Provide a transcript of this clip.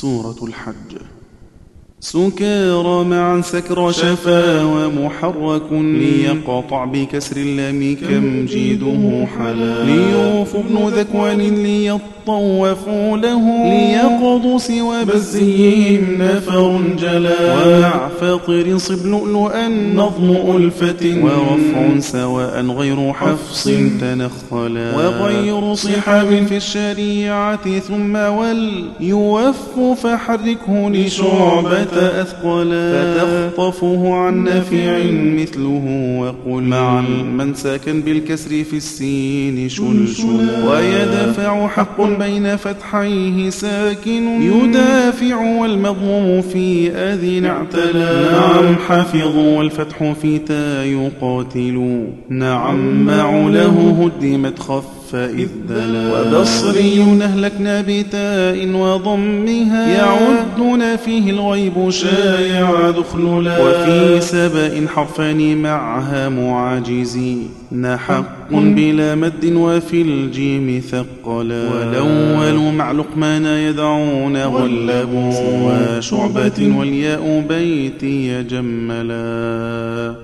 سورة الحج. سكارى معا سكر شفا ومحرك ليقطع بكسر اللام كم جيده حلا ليوف ابن ذكوان ليطوفوا له ليقضوا سوى بزيهم نفر جلا ومع فاطر صب لؤلؤا نظم ألفة ورفع سواء غير حفص تنخلا وغير صحاب في الشريعة ثم وليوف فحركه لشعبة أثقلا فتخطفه عن نافع مثله وقل مع من ساكن بالكسر في السين شلشلا. ويدفع حق بين فتحيه ساكن. يدافع والمضموم في أذن اعتلى. نعم حفظ والفتح في تا يقاتل. نعم. مع له هدمت خف فإذ دلا وبصري أهلكنا بتاء وضمها. يعدنا فيه الغيب شايع دخللا. وفي سبأ حرفان معها معاجزي نحق بلا مد وفي الجيم ثقلا. والأول مع لقمان يدعون غلبوا. وشعبة والياء بيتي يجملا